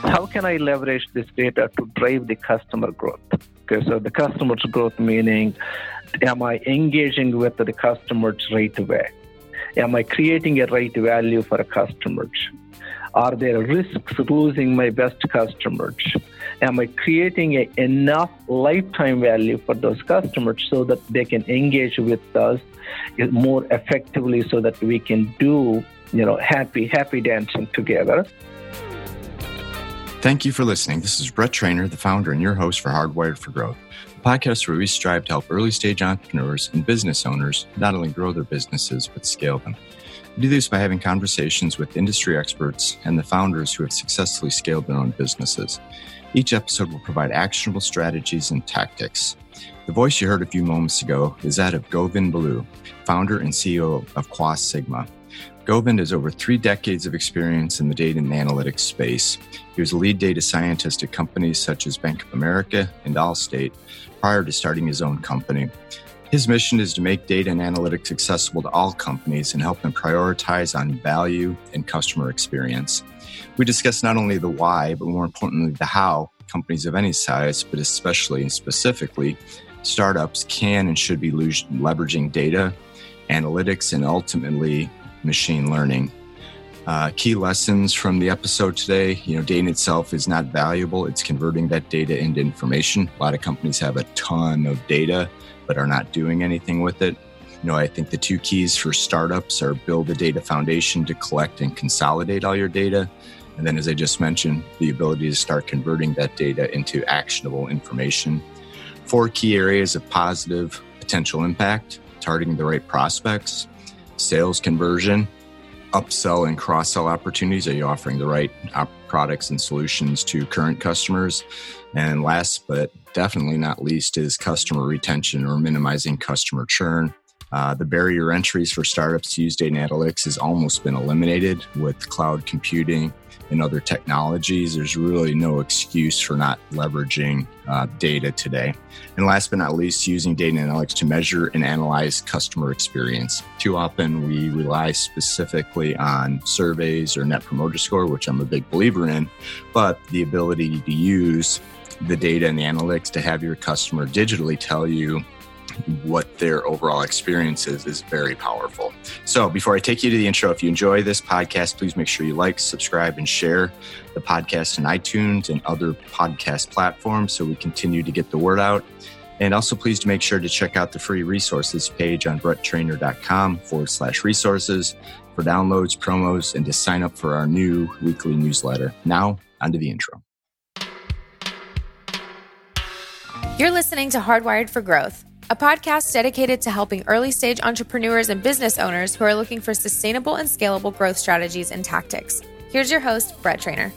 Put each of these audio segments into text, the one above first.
how can I leverage this data to drive the customer growth? Okay, so the customer's growth meaning, am I engaging with the customers right way? Am I creating a right value for a customers? Are there risks losing my best customers? Am I creating a, enough lifetime value for those customers so that they can engage with us more effectively so that we can do, you know, happy, happy dancing together? Thank you for listening. This is Brett Trainer, the founder and your host for Hardwired for Growth, a podcast where we strive to help early stage entrepreneurs and business owners not only grow their businesses, but scale them. We do this by having conversations with industry experts and the founders who have successfully scaled their own businesses. Each episode will provide actionable strategies and tactics. The voice you heard a few moments ago is that of Govind Balu, founder and CEO of Quas Sigma. Govind has over three decades of experience in the data and analytics space. He was a lead data scientist at companies such as Bank of America and Allstate prior to starting his own company. His mission is to make data and analytics accessible to all companies and help them prioritize on value and customer experience. We discuss not only the why, but more importantly, the how companies of any size, but especially and specifically startups can and should be leveraging data, analytics, and ultimately machine learning. Uh, key lessons from the episode today you know, data itself is not valuable, it's converting that data into information. A lot of companies have a ton of data, but are not doing anything with it. You know, I think the two keys for startups are build a data foundation to collect and consolidate all your data. And then, as I just mentioned, the ability to start converting that data into actionable information. Four key areas of positive potential impact targeting the right prospects, sales conversion, upsell and cross sell opportunities? Are you offering the right products and solutions to current customers? And last but definitely not least is customer retention or minimizing customer churn. Uh, the barrier entries for startups to use data analytics has almost been eliminated with cloud computing and other technologies. There's really no excuse for not leveraging uh, data today. And last but not least, using data analytics to measure and analyze customer experience. Too often we rely specifically on surveys or net promoter score, which I'm a big believer in, but the ability to use the data and the analytics to have your customer digitally tell you what their overall experience is is very powerful. So, before I take you to the intro, if you enjoy this podcast, please make sure you like, subscribe, and share the podcast in iTunes and other podcast platforms so we continue to get the word out. And also, please make sure to check out the free resources page on bretttrainer.com forward slash resources for downloads, promos, and to sign up for our new weekly newsletter. Now, onto the intro. You're listening to Hardwired for Growth a podcast dedicated to helping early stage entrepreneurs and business owners who are looking for sustainable and scalable growth strategies and tactics. Here's your host, Brett Trainer.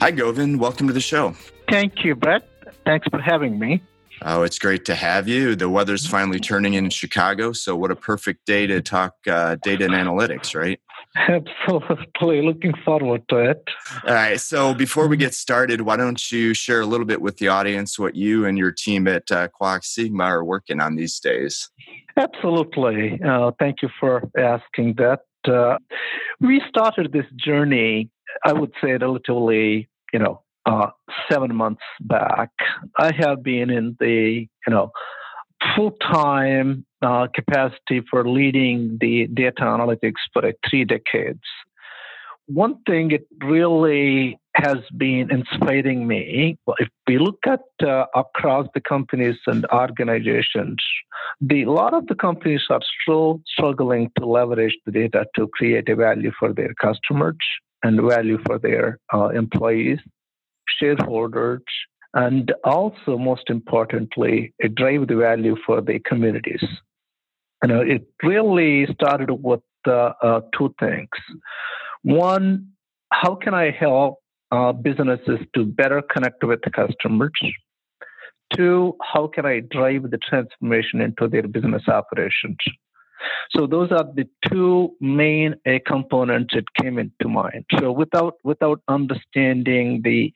Hi, Govind. Welcome to the show. Thank you, Brett. Thanks for having me. Oh, it's great to have you. The weather's finally turning in Chicago, so what a perfect day to talk uh, data and analytics, right? Absolutely. Looking forward to it. All right. So before we get started, why don't you share a little bit with the audience what you and your team at uh, Quas Sigma are working on these days? Absolutely. Uh, thank you for asking that. Uh, we started this journey, I would say, relatively, you know, uh, seven months back. I have been in the, you know, full time uh, capacity for leading the data analytics for three decades. One thing it really has been inspiring me. If we look at uh, across the companies and organizations, the, a lot of the companies are still struggling to leverage the data to create a value for their customers and value for their uh, employees, shareholders, and also, most importantly, drive the value for the communities. You know, it really started with uh, uh, two things. One, how can I help uh, businesses to better connect with the customers? Two, how can I drive the transformation into their business operations? So those are the two main uh, components that came into mind. So without without understanding the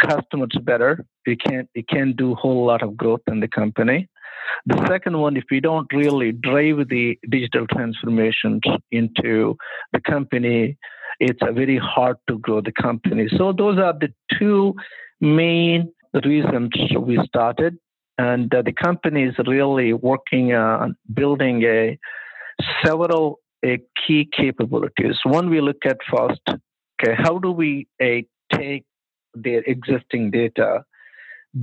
customers better, you can't you can't do a whole lot of growth in the company. The second one, if we don't really drive the digital transformations into the company, it's very hard to grow the company. So those are the two main reasons we started. And uh, the company is really working on building a several uh, key capabilities. One we look at first, okay, how do we uh, take their existing data,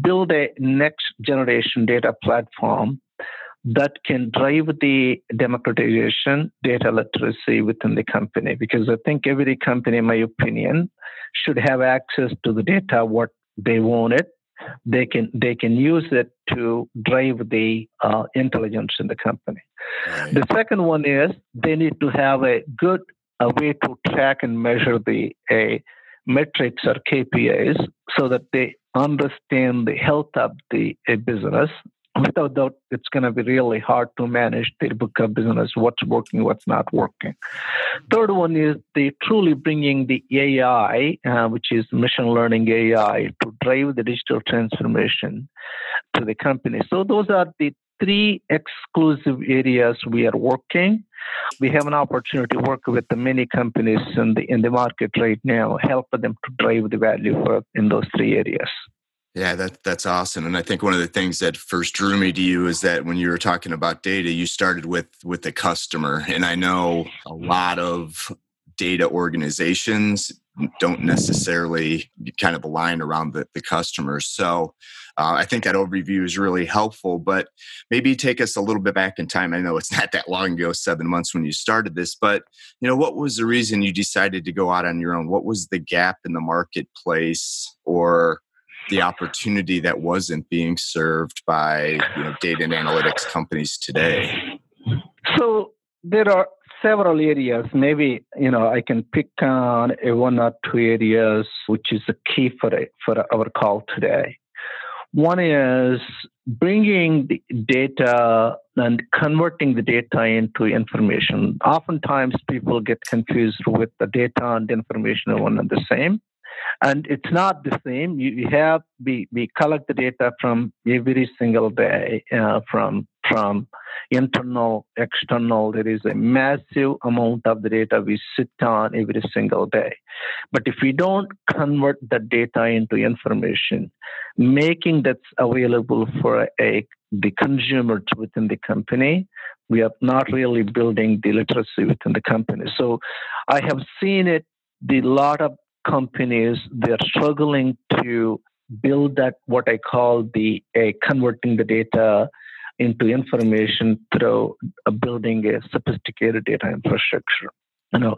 build a next generation data platform that can drive the democratization, data literacy within the company. Because I think every company, in my opinion, should have access to the data what they want it. They can they can use it to drive the uh, intelligence in the company. Right. The second one is they need to have a good a way to track and measure the a metrics or KPIs so that they understand the health of the business without that, it's going to be really hard to manage their book of business, what's working, what's not working. Third one is the truly bringing the AI, uh, which is machine learning AI, to drive the digital transformation to the company. So those are the three exclusive areas we are working. We have an opportunity to work with the many companies in the in the market right now, help them to drive the value for in those three areas. Yeah, that that's awesome. And I think one of the things that first drew me to you is that when you were talking about data, you started with with the customer. And I know a lot of data organizations don't necessarily kind of align around the, the customers. So uh, I think that overview is really helpful, but maybe take us a little bit back in time. I know it's not that long ago, seven months when you started this, but you know, what was the reason you decided to go out on your own? What was the gap in the marketplace or the opportunity that wasn't being served by you know, data and analytics companies today? So there are several areas. Maybe you know I can pick on one or two areas which is the key for it, for our call today. One is bringing the data and converting the data into information. Oftentimes, people get confused with the data and information are one and the same and it's not the same. You, have we we collect the data from every single day uh, from from internal, external. There is a massive amount of the data we sit on every single day. But if we don't convert the data into information, making that available for a the consumers within the company, we are not really building the literacy within the company. So I have seen it the lot of companies they're struggling to build that what I call the converting the data into information through uh, building a sophisticated data infrastructure. You know,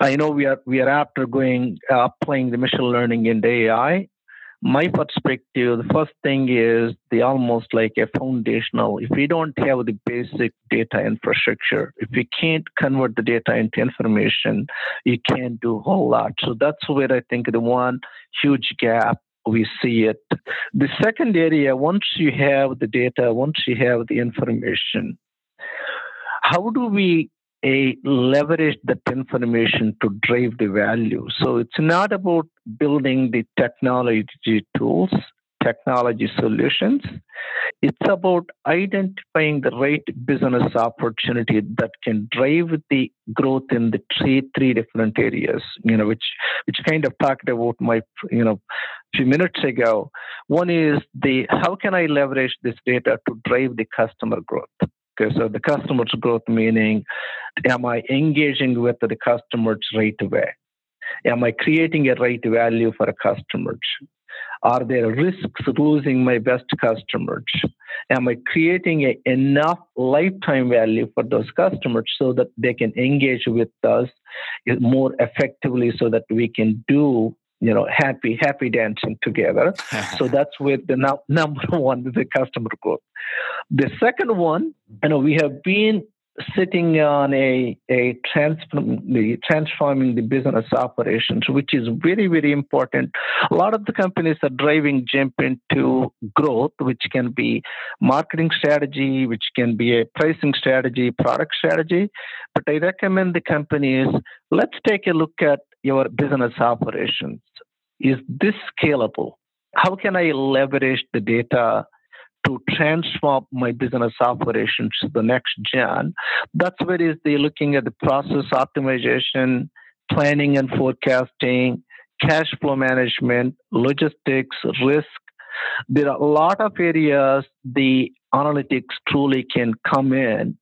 I know we are we are after going uh, applying the machine learning and AI, my perspective, the first thing is the almost like a foundational. If we don't have the basic data infrastructure, if we can't convert the data into information, you can't do a whole lot. So that's where I think the one huge gap we see it. The second area, once you have the data, once you have the information, how do we a leverage that information to drive the value. So it's not about building the technology tools, technology solutions. It's about identifying the right business opportunity that can drive the growth in the three three different areas. You know, which which kind of talked about my you know few minutes ago. One is the how can I leverage this data to drive the customer growth Okay, so the customer's growth meaning, am I engaging with the customers right away? Am I creating a right value for a customer? Are there risks losing my best customers? Am I creating a, enough lifetime value for those customers so that they can engage with us more effectively so that we can do you know happy happy dancing together so that's with the no, number one the customer growth the second one you know we have been sitting on a, a transform, the, transforming the business operations, which is very, very important. A lot of the companies are driving jump into growth, which can be marketing strategy, which can be a pricing strategy, product strategy. But I recommend the companies, let's take a look at your business operations. Is this scalable? How can I leverage the data to transform my business operations to the next gen? That's where is the looking at the process optimization, planning and forecasting, cash flow management, logistics, risk. There are a lot of areas the analytics truly can come in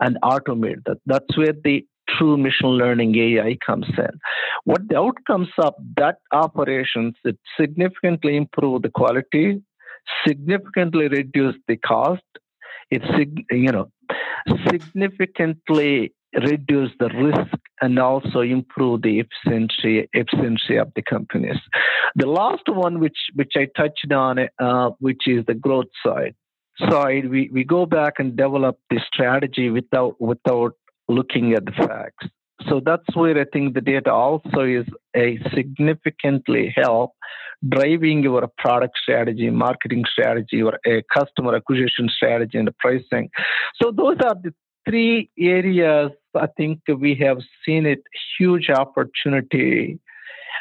and automate that. That's where the true machine learning AI comes in. What the outcomes of that operations, it significantly improve the quality, significantly reduce the cost, it you know significantly reduce the risk and also improve the efficiency efficiency of the companies. The last one, which which I touched on, uh, which is the growth side. Side, we, we go back and develop the strategy without without looking at the facts. So that's where I think the data also is a significantly help driving your product strategy, marketing strategy, your a customer acquisition strategy, and the pricing. So those are the three areas I think we have seen it huge opportunity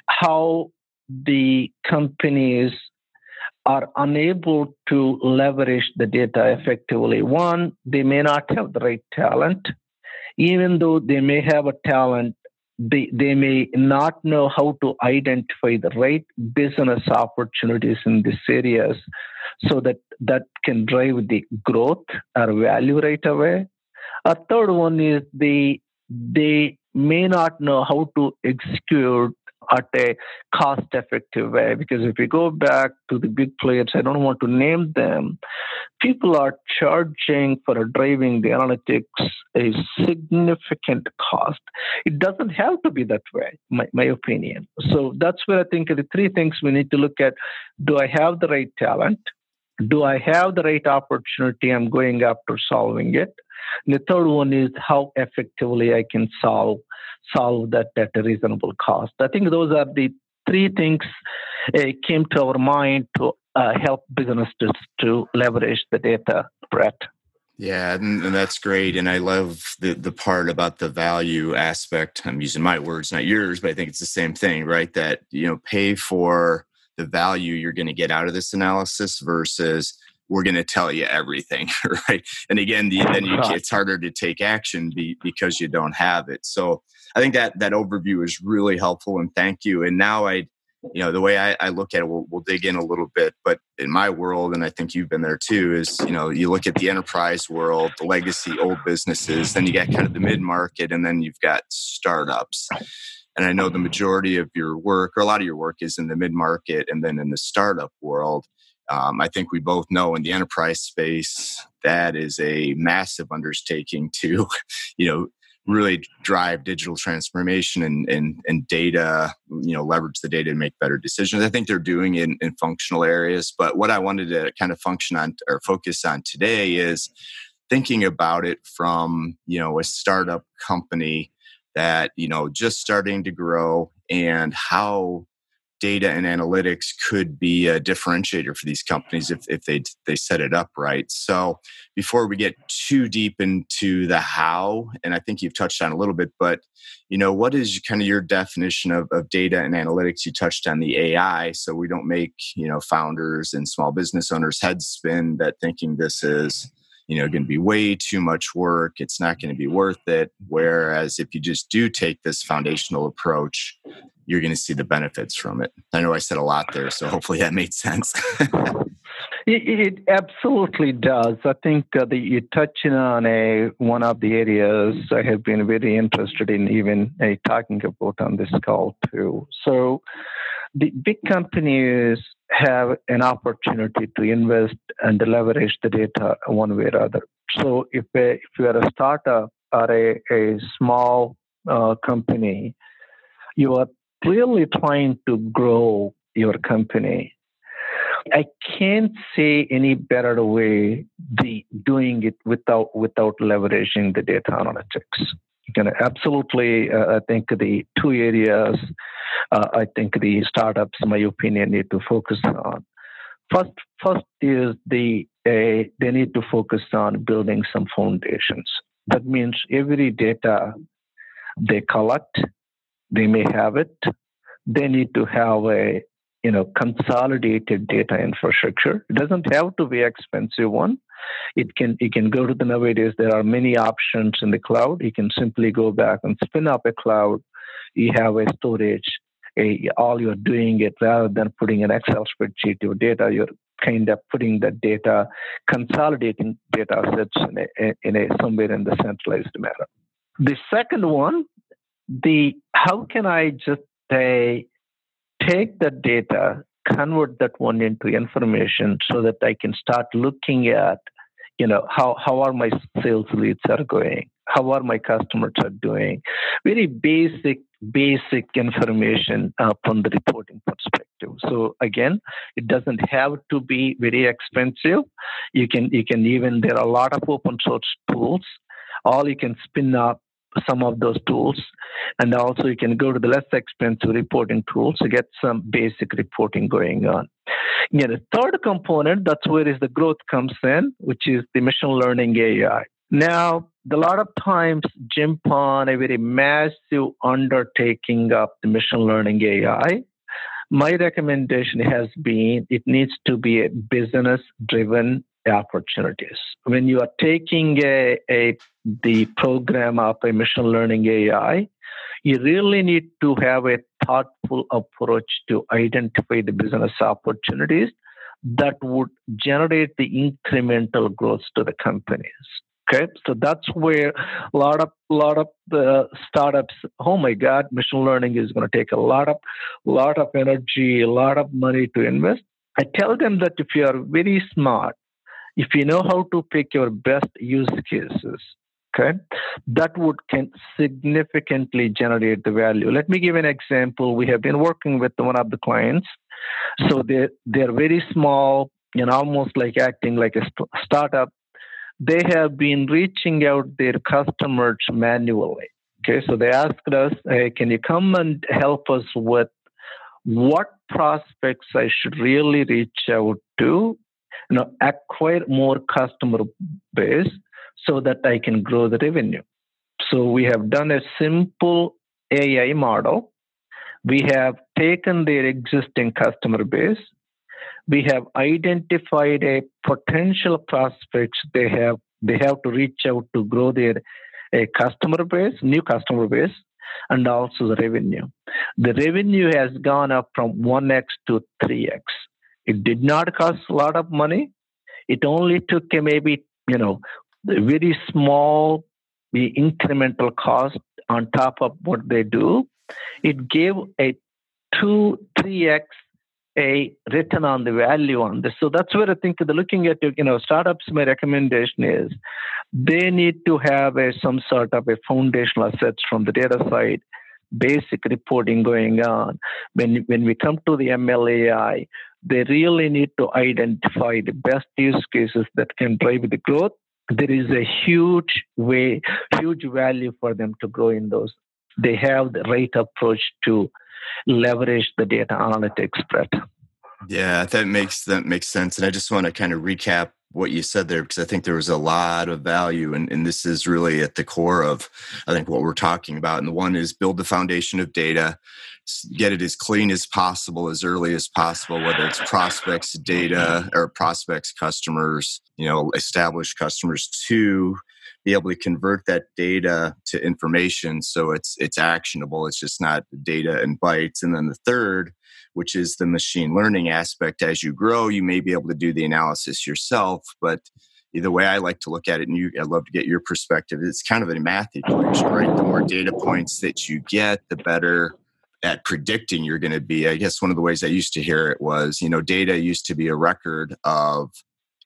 how the companies are unable to leverage the data effectively. One, they may not have the right talent. Even though they may have a talent, they, they may not know how to identify the right business opportunities in these areas so that that can drive the growth or value right away. A third one is the they may not know how to execute at a cost effective way because if we go back to the big players i don't want to name them people are charging for driving the analytics a significant cost. It doesn't have to be that way my, my opinion. So that's where i think the three things we need to look at. Do i have the right talent do i have the right opportunity i'm going after solving it and the third one is how effectively I can solve solve that at a reasonable cost. I think those are the three things uh, came to our mind to uh, help businesses to leverage the data, Brett. Yeah, and, and, that's great. And I love the the part about the value aspect. I'm using my words, not yours, but I think it's the same thing, right? That you know, pay for the value you're going to get out of this analysis versus we're going to tell you everything right? And again the, then you, it's harder to take action be, because you don't have it. So i think that that overview is really helpful and thank you. And now i you know the way I, I look at it we'll, we'll, dig in a little bit but in my world and i think you've been there too is you know you look at the enterprise world the legacy old businesses then you got kind of the mid-market and then you've got startups and i know the majority of your work or a lot of your work is in the mid-market and then in the startup world um, I think we both know in the enterprise space that is a massive undertaking to, you know, really drive digital transformation and, and, and data, you know, leverage the data to make better decisions. I think they're doing in, in functional areas. But what I wanted to kind of function on or focus on today is thinking about it from, you know, a startup company that, you know, just starting to grow and how data and analytics could be a differentiator for these companies if, if they they set it up right. So before we get too deep into the how, and I think you've touched on a little bit, but you know, what is kind of your definition of, of data and analytics? You touched on the AI, so we don't make, you know, founders and small business owners heads spin that thinking this is you know going to be way too much work it's not going to be worth it whereas if you just do take this foundational approach you're going to see the benefits from it. I know I said a lot there, so hopefully that made sense. it, it, absolutely does. I think uh, the, you're touching on a one of the areas I have been very interested in, even uh, talking about on this call too. So, the big companies have an opportunity to invest and leverage the data one way or other. So, if a, if you are a startup or a, a small uh, company, you are clearly trying to grow your company. I can't say any better way the doing it without without leveraging the data analytics. You know, absolutely, uh, I think the two areas uh, I think the startups, in my opinion, need to focus on. First, first is the uh, they need to focus on building some foundations. That means every data they collect they may have it. They need to have a you know consolidated data infrastructure. It doesn't have to be expensive one. It can it can go to the nowadays. There are many options in the cloud. You can simply go back and spin up a cloud. you have a storage. A, all you're doing it rather than putting an Excel spreadsheet your data, you're kind of putting the data, consolidating data sets in a, in a somewhere in the centralized manner. The second one, the how can I just say take the data, convert that one into information so that I can start looking at, you know, how, how are my sales leads are going? How are my customers are doing? Very basic, basic information uh, from the reporting perspective. So again, it doesn't have to be very expensive. You can, you can even, there are a lot of open source tools all you can spin up some of those tools. And also you can go to the less expensive reporting tools to get some basic reporting going on. Yeah, the third component, that's where is the growth comes in, which is the machine learning AI. Now, a lot of times jump on a very massive undertaking of the machine learning AI. My recommendation has been it needs to be a business driven opportunities. When you are taking a, a the program of a machine learning AI, you really need to have a thoughtful approach to identify the business opportunities that would generate the incremental growth to the companies. Okay, so that's where a lot of lot of the startups. Oh my God, machine learning is going to take a lot of lot of energy, a lot of money to invest. I tell them that if you are very smart, if you know how to pick your best use cases, okay, that would can significantly generate the value. Let me give an example. We have been working with one of the clients. So they they're very small and almost like acting like a st- startup. They have been reaching out their customers manually. Okay, so they asked us, "Hey, can you come and help us with what prospects I should really reach out to you know, acquire more customer base so that I can grow the revenue. So we have done a simple AI model. We have taken their existing customer base. We have identified a potential prospects they have they have to reach out to grow their a customer base, new customer base, and also the revenue. The revenue has gone up from 1x to 3x. It did not cost a lot of money. It only took a maybe, you know, very small the incremental cost on top of what they do. It gave a two, three x a return on the value on this. So that's where I think the looking at you know startups. My recommendation is they need to have a some sort of a foundational assets from the data side, basic reporting going on. When when we come to the MLAI, they really need to identify the best use cases that can drive the growth. There is a huge way, huge value for them to grow in those. They have the right approach to leverage the data analytics, Brett. Yeah, that makes that makes sense. And I just want to kind of recap what you said there because I think there was a lot of value and, and this is really at the core of I think what we're talking about. And the one is build the foundation of data, get it as clean as possible as early as possible, whether it's prospects data or prospects customers, you know, established customers to be able to convert that data to information so it's it's actionable. It's just not data and bytes. And then the third which is the machine learning aspect. As you grow, you may be able to do the analysis yourself, but the way I like to look at it, and you, I'd love to get your perspective, it's kind of a math equation, right? The more data points that you get, the better at predicting you're going to be. I guess one of the ways I used to hear it was, you know, data used to be a record of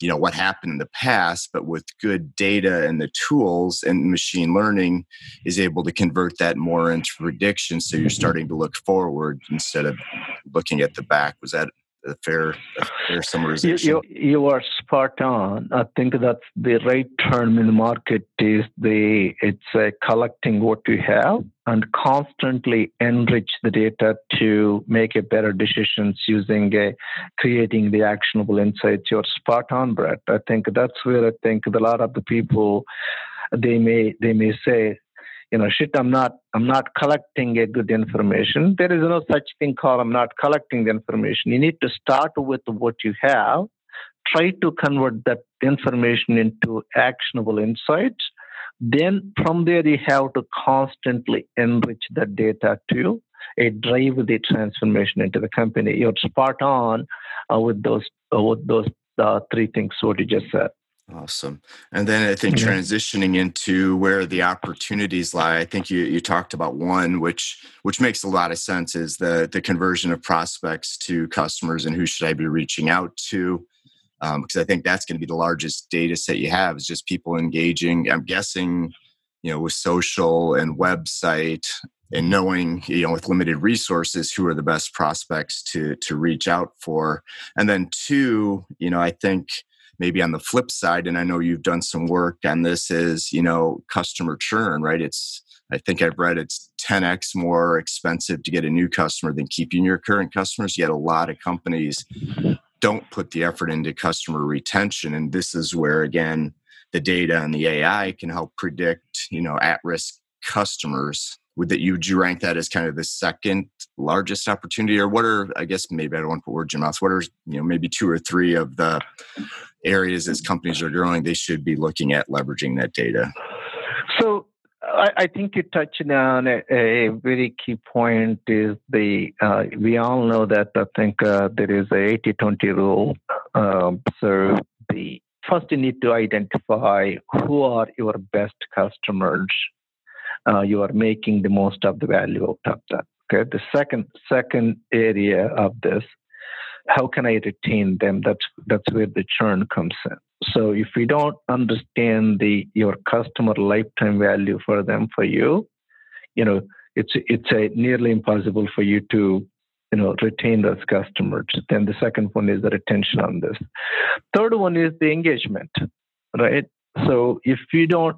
you know what happened in the past but with good data and the tools and machine learning is able to convert that more into prediction so you're mm-hmm. starting to look forward instead of looking at the back. Was that a fair, a fair summarization. You, you, you, are spot on. I think that's the right term in the market is the it's uh, collecting what you have and constantly enrich the data to make a better decisions using a, creating the actionable insights. You're spot on, Brett. I think that's where I think a lot of the people they may they may say you know, shit, I'm not, I'm not collecting a good information. There is no such thing called I'm not collecting the information. You need to start with what you have, try to convert that information into actionable insights. then from there, you have to constantly enrich the data to uh, drive the transformation into the company. You're spot on uh, with those uh, with those uh, three things what you just said. Awesome. And then I think transitioning into where the opportunities lie, I think you, you talked about one, which which makes a lot of sense, is the the conversion of prospects to customers and who should I be reaching out to? Because um, I think that's going to be the largest data set you have is just people engaging. I'm guessing, you know, with social and website and knowing, you know, with limited resources, who are the best prospects to to reach out for. And then two, you know, I think maybe on the flip side and i know you've done some work on this is you know customer churn right? It's i think i've read it's 10x more expensive to get a new customer than keeping your current customers yet a lot of companies don't put the effort into customer retention and this is where again the data and the ai can help predict you know at risk customers. Would that you would you rank that as kind of the second largest opportunity or what are i guess maybe i don't want to put words in your mouth what are you know maybe two or three of the areas as companies are growing they should be looking at leveraging that data so I, I think you touched on a, a, very key point is the uh, we all know that I think uh, there is a 80-20 rule. Um, so the first you need to identify who are your best customers uh, you are making the most of the value out of that. Okay. The second second area of this, how can I retain them? That's that's where the churn comes in. So if we don't understand the your customer lifetime value for them for you, you know, it's it's a nearly impossible for you to you know retain those customers. Then the second one is the retention on this. Third one is the engagement, right? So if you don't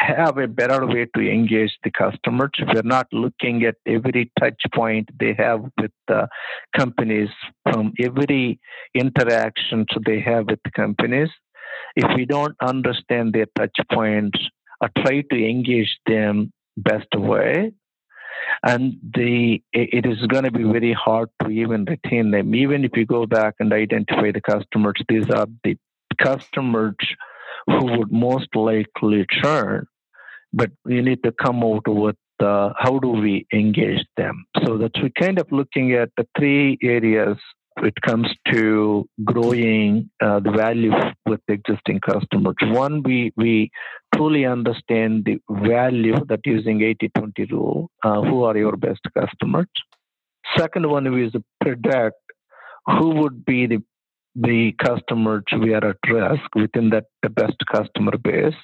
have a better way to engage the customers. We're not looking at every touch point they have with the companies from every interaction they have with the companies. If we don't understand their touch points or try to engage them best way, and the it is going to be very hard to even retain them. Even if you go back and identify the customers, these are the customers who would most likely churn, but we need to come out with uh, how do we engage them. So that we're kind of looking at the three areas it comes to growing uh, the value with existing customers. One, we, we truly understand the value that using 80-20 rule, uh, who are your best customers. Second one is predict who would be the the customers we are at risk within that the best customer base.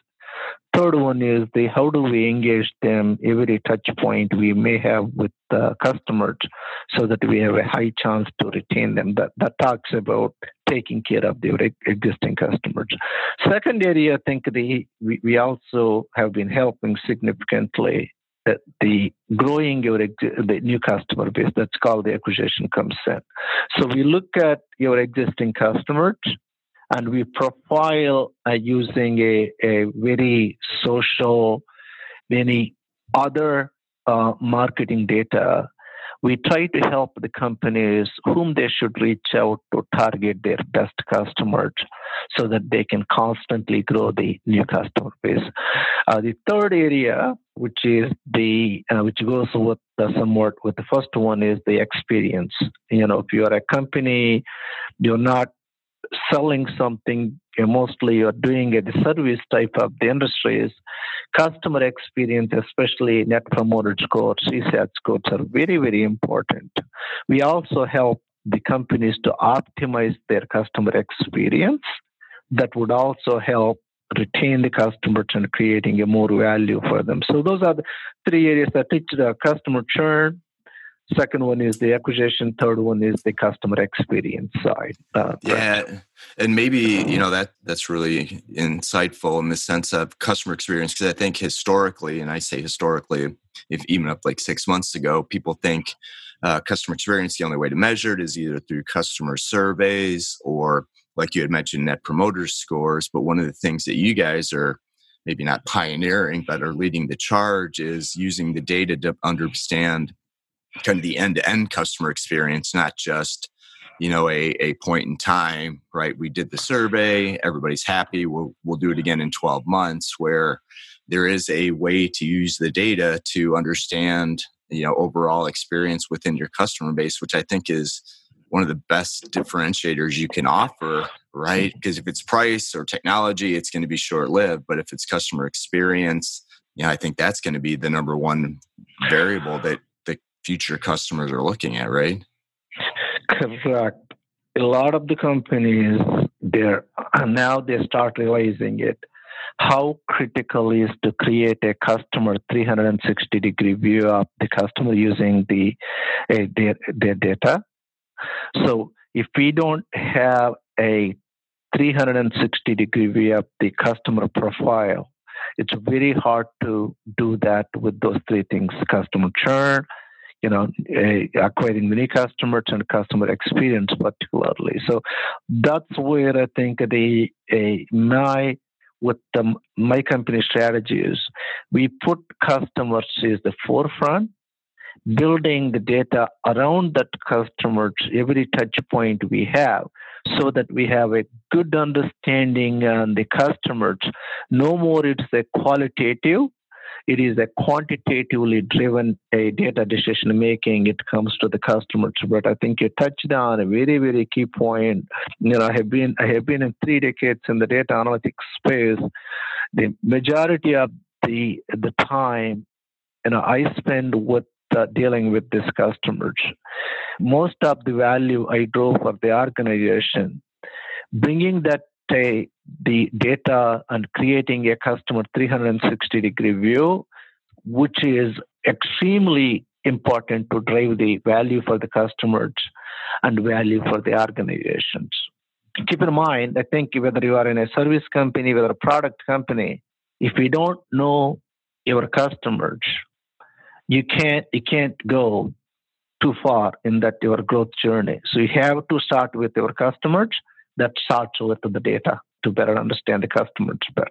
Third one is the how do we engage them every touch point we may have with the customers so that we have a high chance to retain them. That that talks about taking care of the existing customers. Second area, I think the we, we also have been helping significantly the growing your the new customer base that's called the acquisition comes in. So we look at your existing customers and we profile uh, using a, a very social many other uh, marketing data we try to help the companies whom they should reach out to target their best customers so that they can constantly grow the new customer base. Uh, the third area, which is the uh, which goes with somewhat with the first one, is the experience. You know, if you are a company, you're not selling something mostly you're doing a service type of the industries customer experience especially net promoter scores csat scores are very very important. We also help the companies to optimize their customer experience. That would also help retain the customers and creating a more value for them. So those are the three areas that teach the customer churn Second one is the acquisition. Third one is the customer experience side. Uh, yeah, and maybe you know that that's really insightful in the sense of customer experience because I think historically, and I say historically, if even up like six months ago, people think uh, customer experience the only way to measure it is either through customer surveys or like you had mentioned net promoter scores. But one of the things that you guys are maybe not pioneering but are leading the charge is using the data to understand kind of the end to end customer experience, not just you know a, a point in time right? We did the survey everybody's happy we'll, we'll do it again in 12 months where there is a way to use the data to understand you know overall experience within your customer base which i think is one of the best differentiators you can offer right? Mm-hmm. Because if it's price or technology it's going to be short lived but if it's customer experience yeah i think that's going to be the number one variable that future customers are looking at right? Correct. A lot of the companies they're now they start realizing it. How critical is to create a customer 360 degree view of the customer using the uh, their, their data? So if we don't have a 360 degree view of the customer profile it's very hard to do that with those three things customer churn you know, acquiring the new customers and customer experience particularly. So that's where I think the a, my with the my company strategies, we put customers as the forefront, building the data around that customers every touch point we have so that we have a good understanding on the customers. No more it's a qualitative, it is a quantitatively driven a data decision making. It comes to the customers but i think you touched on a very very key point. You know i have been i have been in three decades in the data analytics space. The majority of the the time you know i spend with uh, dealing with these customers. Most of the value i drove for the organization bringing that the data and creating a customer 360 degree view, which is extremely important to drive the value for the customers and value for the organizations. Keep in mind, I think whether you are in a service company, whether a product company, if we don't know your customers, you can't you can't go too far in that your growth journey. So you have to start with your customers that starts with the data to better understand the customers better.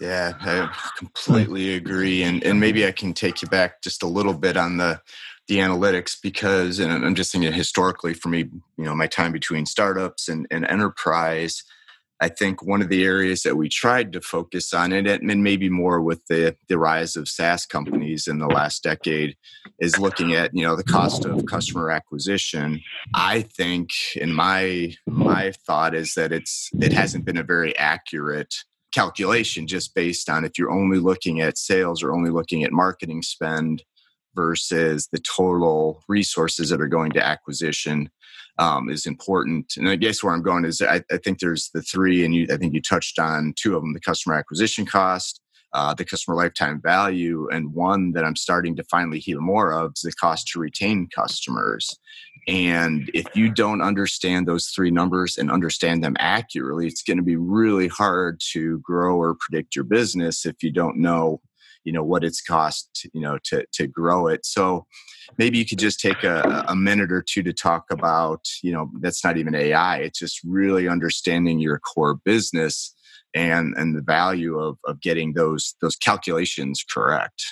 Yeah, I completely agree. And and maybe I can take you back just a little bit on the the analytics because and I'm just thinking historically for me, you know, my time between startups and, and enterprise, I think one of the areas that we tried to focus on, and, maybe more with the, the rise of SaaS companies in the last decade, is looking at you know the cost of customer acquisition. I think, in my my thought, is that it's it hasn't been a very accurate calculation just based on if you're only looking at sales or only looking at marketing spend versus the total resources that are going to acquisition um, is important. And I guess where I'm going is I, I, think there's the three, and you, I think you touched on two of them: the customer acquisition cost, uh, the customer lifetime value, and one that I'm starting to finally hear more of is the cost to retain customers. And if you don't understand those three numbers and understand them accurately, it's going to be really hard to grow or predict your business if you don't know you know what it's cost you know to to grow it. So maybe you could just take a, a minute or two to talk about you know that's not even ai it's just really understanding your core business and and the value of of getting those those calculations correct.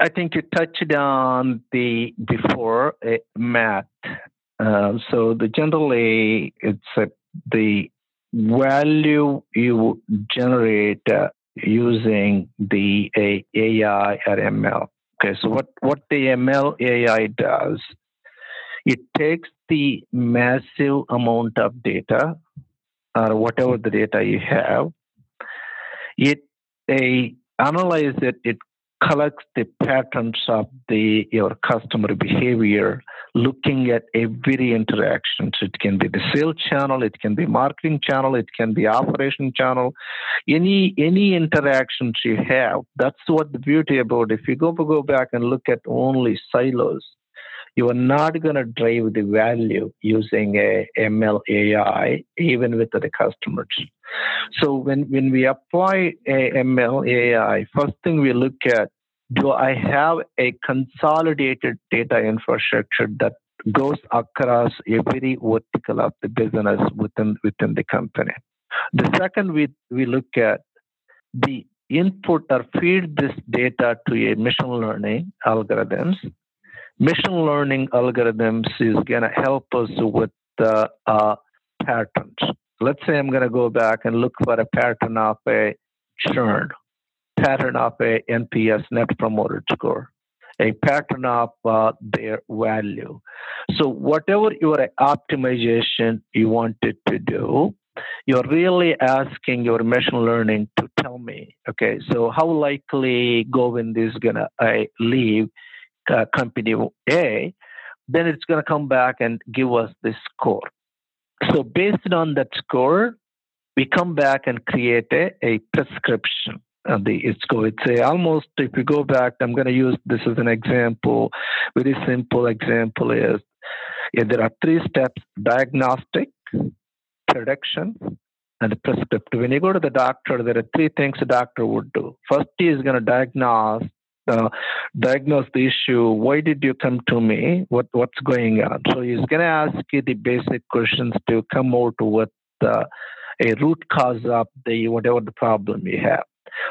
I think you touched on the before uh, uh, so the generally it's a, the value you generate uh, using the AI or ML. Okay, so what, what the ML AI does, it takes the massive amount of data or whatever the data you have, it a analyze it, it collects the patterns of the your customer behavior looking at every interaction so it can be the sales channel it can be marketing channel it can be operation channel any any interactions you have that's what the beauty about if you go go back and look at only silos you are not going to drive the value using a ML AI even with the customers. So when, when we apply a ML AI, first thing we look at, do I have a consolidated data infrastructure that goes across every vertical of the business within within the company? The second we, we look at the input or feed this data to a machine learning algorithms machine learning algorithms is going to help us with the uh, patterns. Let's say I'm going to go back and look for a pattern of a churn. Pattern of a NPS Net Promoter Score, a pattern of uh, their value. So whatever your optimization you wanted to do, you're really asking your machine learning to tell me, okay, so how likely Govind is gonna uh, leave uh, company A, then it's gonna come back and give us this score. So based on that score, we come back and create a, a prescription. And the it's go it's a almost if you go back, I'm going to use this as an example. Very simple example is yeah, there are three steps: diagnostic, prediction, and prescriptive. When you go to the doctor, there are three things the doctor would do. First, he is going to diagnose uh, diagnose the issue. Why did you come to me? What what's going on? So he's going to ask you the basic questions to come out with uh, a root cause of the whatever the problem you have.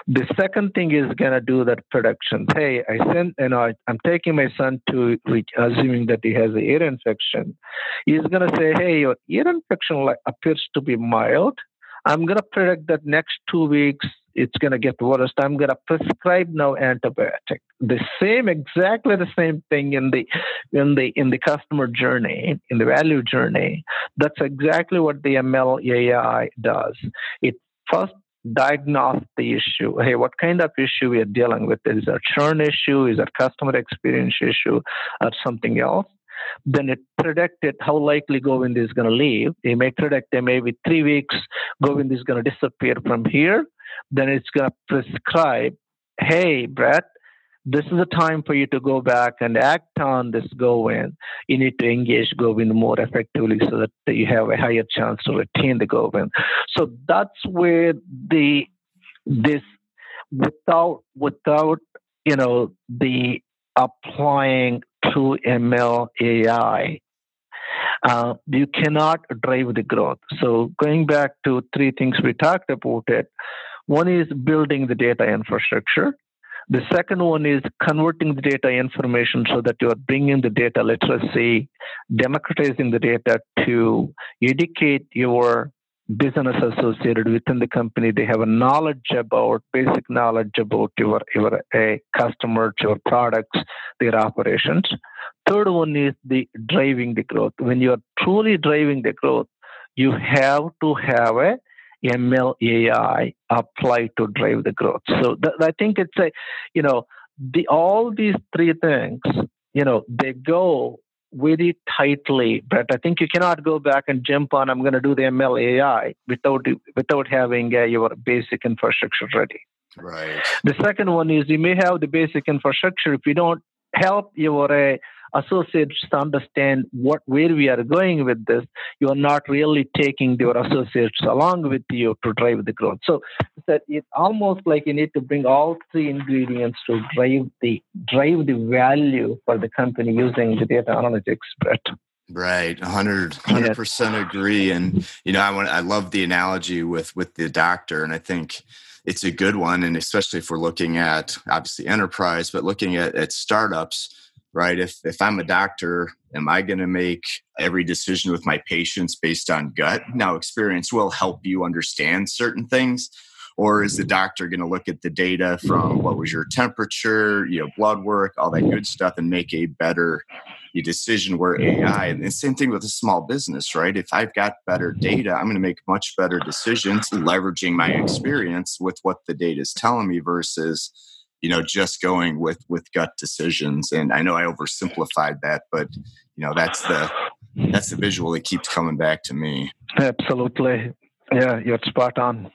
The second thing is going to do that prediction. Hey, I sent, you know, I'm taking my son to, assuming that he has an ear infection. He's going to say, hey, your ear infection appears to be mild. I'm going to predict that next two weeks it's going to get worse. I'm going to prescribe now antibiotic. The same, exactly the same thing in the in the in the customer journey, in the value journey. That's exactly what the ML AI does. It first diagnose the issue. Hey, what kind of issue we are dealing with? Is it a churn issue? Is it a customer experience issue, or something else? Then it predicted how likely Govind is going to leave. It may predict that maybe three weeks Govind is going to disappear from here then it's going to prescribe, hey, Brett, this is a time for you to go back and act on this Govind. You need to engage Govind more effectively so that you have a higher chance to retain the Govind. So that's where the this without without you know the applying to ML AI, uh, you cannot drive the growth. So going back to three things we talked about it, one is building the data infrastructure. The second one is converting the data information so that you are bringing the data literacy, democratizing the data to educate your business associated within the company. They have a knowledge about, basic knowledge about your, your uh, a customer, your products, their operations. Third one is the driving the growth. When you are truly driving the growth, you have to have a ML AI apply to drive the growth. So th- I think it's a, you know, the all these three things, you know, they go very tightly. But I think you cannot go back and jump on. I'm going to do the ML AI without without having uh, your basic infrastructure ready. Right. The second one is you may have the basic infrastructure if you don't help your uh, associates to understand what where we are going with this, you are not really taking your associates along with you to drive the growth. So that it's almost like you need to bring all three ingredients to drive the drive the value for the company using the data analytics, Brett. Right, 100 percent agree. And you know, I want I love the analogy with with the doctor, and I think it's a good one. And especially if we're looking at obviously enterprise, but looking at, at startups, right? If if I'm a doctor, am I going to make every decision with my patients based on gut? Now, experience will help you understand certain things, or is the mm-hmm. doctor going to look at the data from what was your temperature, you know, blood work, all that good stuff, and make a better decision? Where AI, and the same thing with a small business, right? If I've got better data, I'm going to make much better decisions, leveraging my experience with what the data is telling me versus you know just going with with gut decisions. And i know i oversimplified that but you know that's the that's the visual that keeps coming back to me. Absolutely. Yeah you're spot on.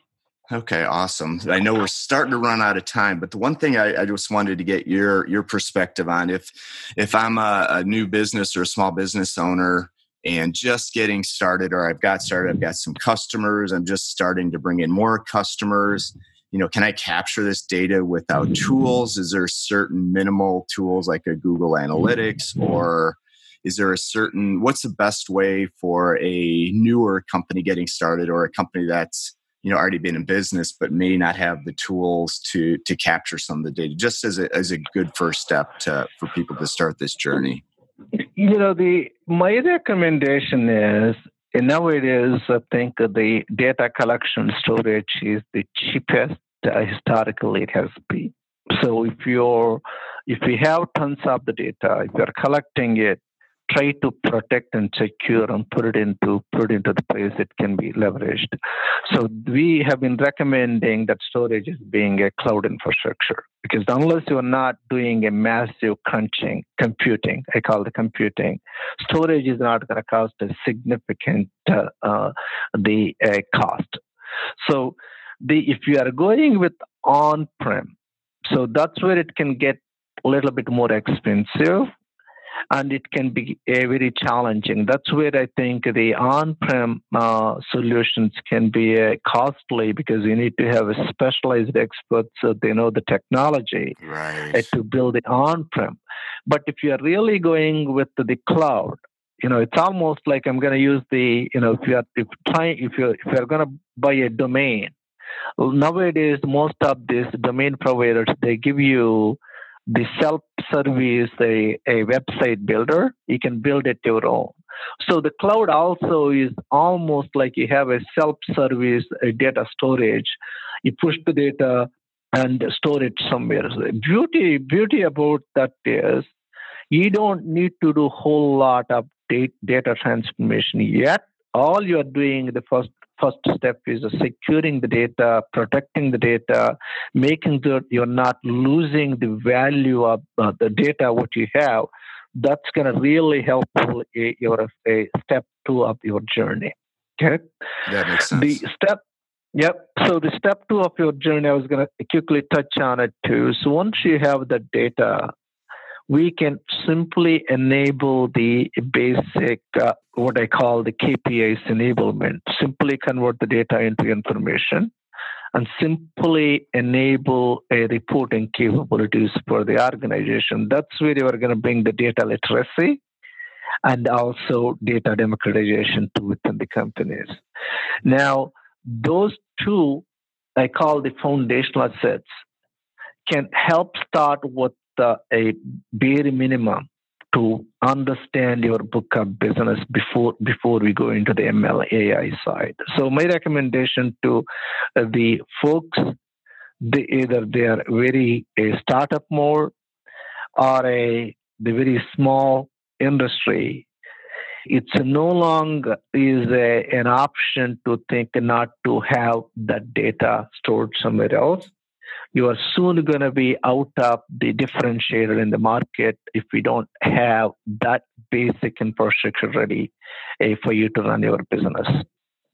Okay awesome. I know we're starting to run out of time but the one thing i, I just wanted to get your your perspective on if if i'm a, a new business or a small business owner and just getting started or i've got started i've got some customers i'm just starting to bring in more customers you know, can I capture this data without mm-hmm. tools? Is there certain minimal tools like a Google mm-hmm. Analytics or is there a certain what's the best way for a newer company getting started or a company that's you know already been in business but may not have the tools to to capture some of the data? Just as a, as a good first step to for people to start this journey. You know the my recommendation is nowadays, I think the data collection storage is the cheapest uh, historically it has been. So if you're if we have tons of the data, if you're collecting it, try to protect and secure and put it into put it into the place it can be leveraged. So we have been recommending that storage is being a cloud infrastructure because unless you're not doing a massive crunching computing, I call the computing, storage is not going to cost a significant uh, uh, the uh, cost. So the if you are going with on-prem, so that's where it can get a little bit more expensive and it can be uh, very challenging. That's where I think the on-prem uh, solutions can be uh, costly because you need to have a specialized experts so they know the technology right. to build it on-prem. But if you are really going with the cloud, you know, it's almost like I'm going to use the, you know, if you are if trying if you if you're going to buy a domain, nowadays most of these domain providers they give you the self-service a, a website builder you can build it your own. So the cloud also is almost like you have a self-service a data storage. You push the data and store it somewhere. Beauty beauty about that is you don't need to do a whole lot of data transformation yet. All you are doing the first first step is securing the data, protecting the data, making sure you're not losing the value of uh, the data what you have. That's going to really help your a step two of your journey. Okay, that makes sense. The step Yep. So the step two of your journey, I was going to quickly touch on it too. So once you have the data, we can simply enable the basic, uh, what I call the KPIs enablement, simply convert the data into information and simply enable a reporting capabilities for the organization. That's where you are going to bring the data literacy and also data democratization to within the companies. Now, those two, I call the foundational assets, can help start with the, a bare minimum to understand your book of business before before we go into the ML AI side. So my recommendation to uh, the folks, they, either they are very a startup mode or a the very small industry. It's no longer is a, an option to think not to have that data stored somewhere else you are soon going to be out of the differentiator in the market if we don't have that basic infrastructure ready uh, for you to run your business.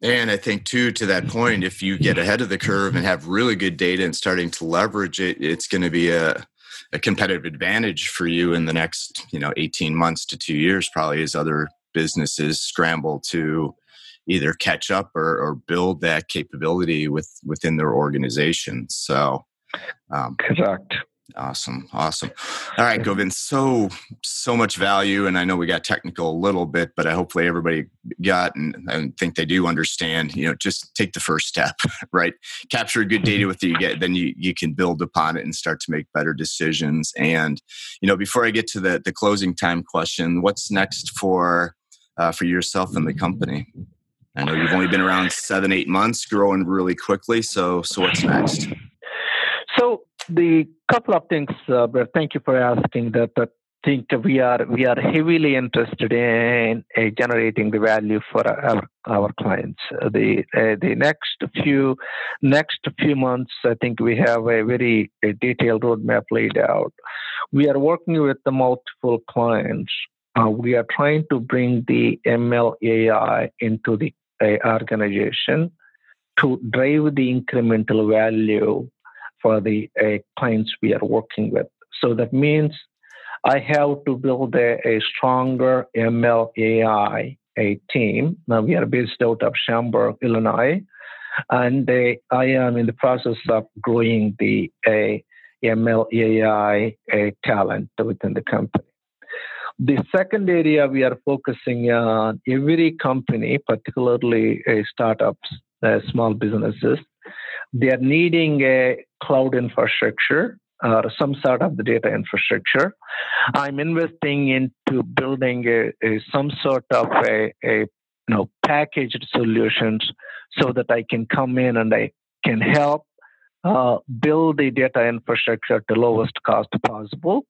And I think too, to that point, if you get ahead of the curve and have really good data and starting to leverage it, it's going to be a, a competitive advantage for you in the next, you know, 18 months to two years, probably as other businesses scramble to either catch up or, or build that capability with within their organization. So um, Correct. Awesome. Awesome. All right, Govind. So, so much value. And I know we got technical a little bit, but I hopefully everybody got and, and think they do understand, you know, just take the first step, right? Capture good data mm-hmm. with you get, then you, you can build upon it and start to make better decisions. And, you know, before I get to the, the closing time question, what's next for, uh, for yourself and the company? I know you've only been around seven, eight months, growing really quickly. So, so what's next? So the couple of things, uh, thank you for asking that. I think we are we are heavily interested in uh, generating the value for our our clients. Uh, the uh, the next few next few months, I think we have a very a detailed roadmap laid out. We are working with the multiple clients. Uh, we are trying to bring the ML AI into the uh, organization to drive the incremental value for the uh, clients we are working with. So that means I have to build a, a stronger ML AI a team. Now we are based out of Schaumburg, Illinois, and uh, I am in the process of growing the uh, ML AI talent within the company. The second area we are focusing on every company, particularly uh, startups, uh, small businesses, they are needing a cloud infrastructure or some sort of the data infrastructure. I'm investing into building a, a some sort of a, a you know packaged solutions so that I can come in and I can help uh, build the data infrastructure to lowest cost possible.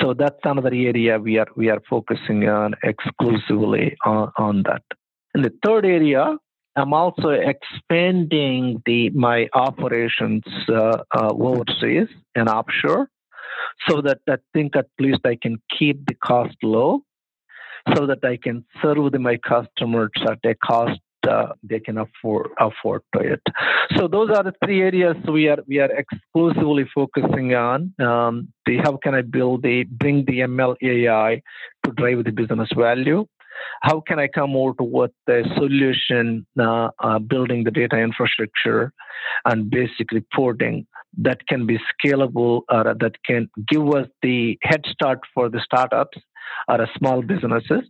So that's another area we are we are focusing on exclusively on, on that. And the third area, I'm also expanding the my operations uh, uh, overseas and offshore, so that I think at least I can keep the cost low, so that I can serve the, my customers at a cost uh, they can afford afford to it. So those are the three areas we are we are exclusively focusing on. Um, the how can I build the bring the ML AI to drive the business value? How can I come out with a solution uh, uh, building the data infrastructure and basic reporting that can be scalable or that can give us the head start for the startups or small businesses.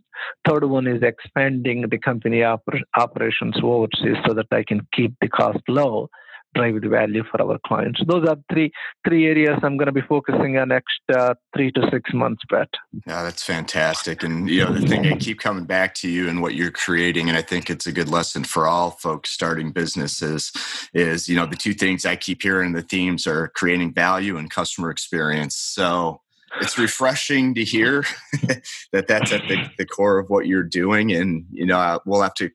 Third one is expanding the company oper- operations overseas so that I can keep the cost low drive value for our clients. Those are three three areas I'm going to be focusing on next uh, three to six months, Brett. Yeah, that's fantastic. And you know, the thing I keep coming back to you and what you're creating, and I think it's a good lesson for all folks starting businesses, is you know the two things I keep hearing the themes are creating value and customer experience. So it's refreshing to hear that that's at the, the, core of what you're doing. And you know we'll have to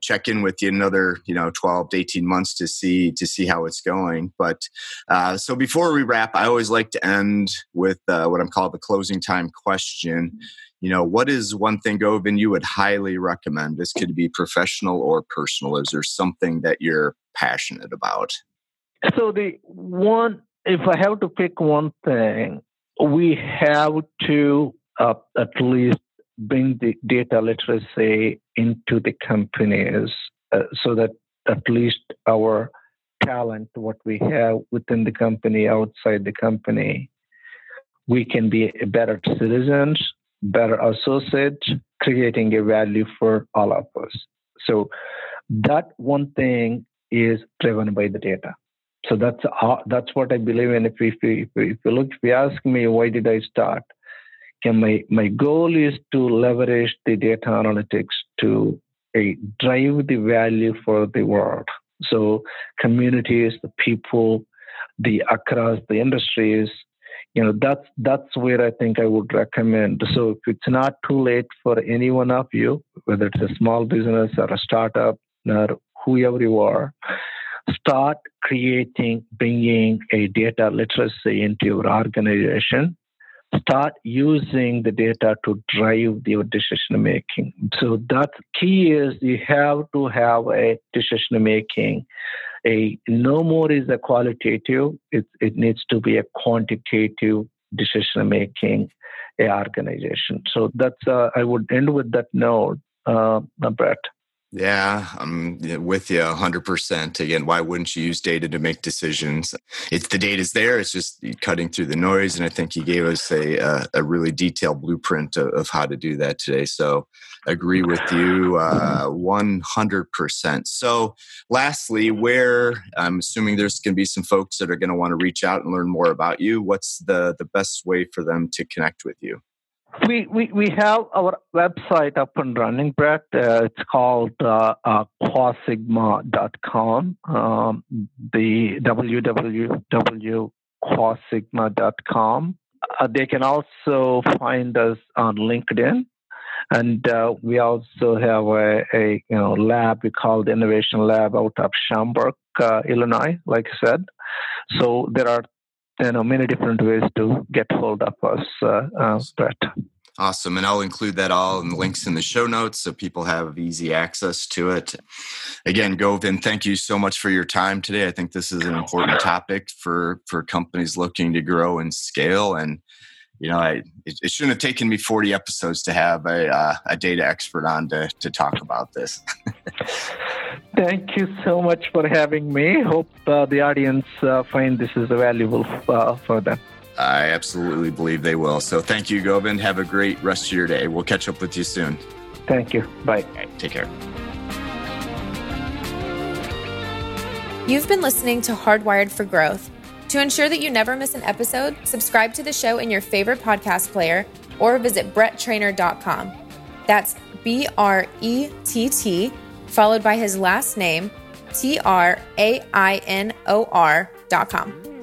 check in with you another you know 12 to 18 months to see to see how it's going. But uh, so before we wrap i always like to end with uh, what i'm called the closing time question. You know what is one thing govind you would highly recommend? This could be professional or personal. Is there something that you're passionate about? So the one if i have to pick one thing we have to uh, at least bring the data literacy into the companies uh, so that at least our talent, what we have within the company, outside the company, we can be better citizens, better associates, creating a value for all of us. So that one thing is driven by the data. So that's how, that's what I believe in. If if if, if you look, if you ask me why did I start, okay, my my goal is to leverage the data analytics to a drive the value for the world. So communities, the people, the across the industries, you know, that's that's where I think I would recommend. So if it's not too late for any one of you, whether it's a small business or a startup or whoever you are, start creating, bringing a data literacy into your organization. Start using the data to drive your decision making. So that key is you have to have a decision making. A no more is a qualitative. It, it needs to be a quantitative decision making a organization. So that's uh, I would end with that note, uh, Brett. Yeah, I'm with you 100%. Again, why wouldn't you use data to make decisions? It's the data's there, it's just cutting through the noise. And I think you gave us a, a, a really detailed blueprint of, of, how to do that today. So, agree with you uh, 100%. So, lastly, where I'm assuming there's going to be some folks that are going to want to reach out and learn more about you, what's the, the best way for them to connect with you? We, we, we have our website up and running, Brett. Uh, it's called uh, uh, quasigma.com. Um, the www.quasigma.com. Uh, they can also find us on LinkedIn. And uh, we also have a, a, you know lab we call the Innovation Lab out of Schaumburg, uh, Illinois, like I said. So there are you know many different ways to get hold of us, uh, uh, Brett. Awesome. And I'll include that all in the links in the show notes so people have easy access to it. Again, Govind, thank you so much for your time today. I think this is an important topic for, for companies looking to grow and scale. And you know, I, it, it, shouldn't have taken me 40 episodes to have a, uh, a data expert on to, to talk about this. Thank you so much for having me. Hope uh, the audience uh, find this is valuable uh, for them. I absolutely believe they will. So thank you, Govind. Have a great rest of your day. We'll catch up with you soon. Thank you. Bye. Right, take care. You've been listening to Hardwired for Growth to ensure that you never miss an episode, subscribe to the show in your favorite podcast player or visit bretttrainor.com. That's B R E T T, followed by his last name, T R A I N O R hardwiredforgrowth.com.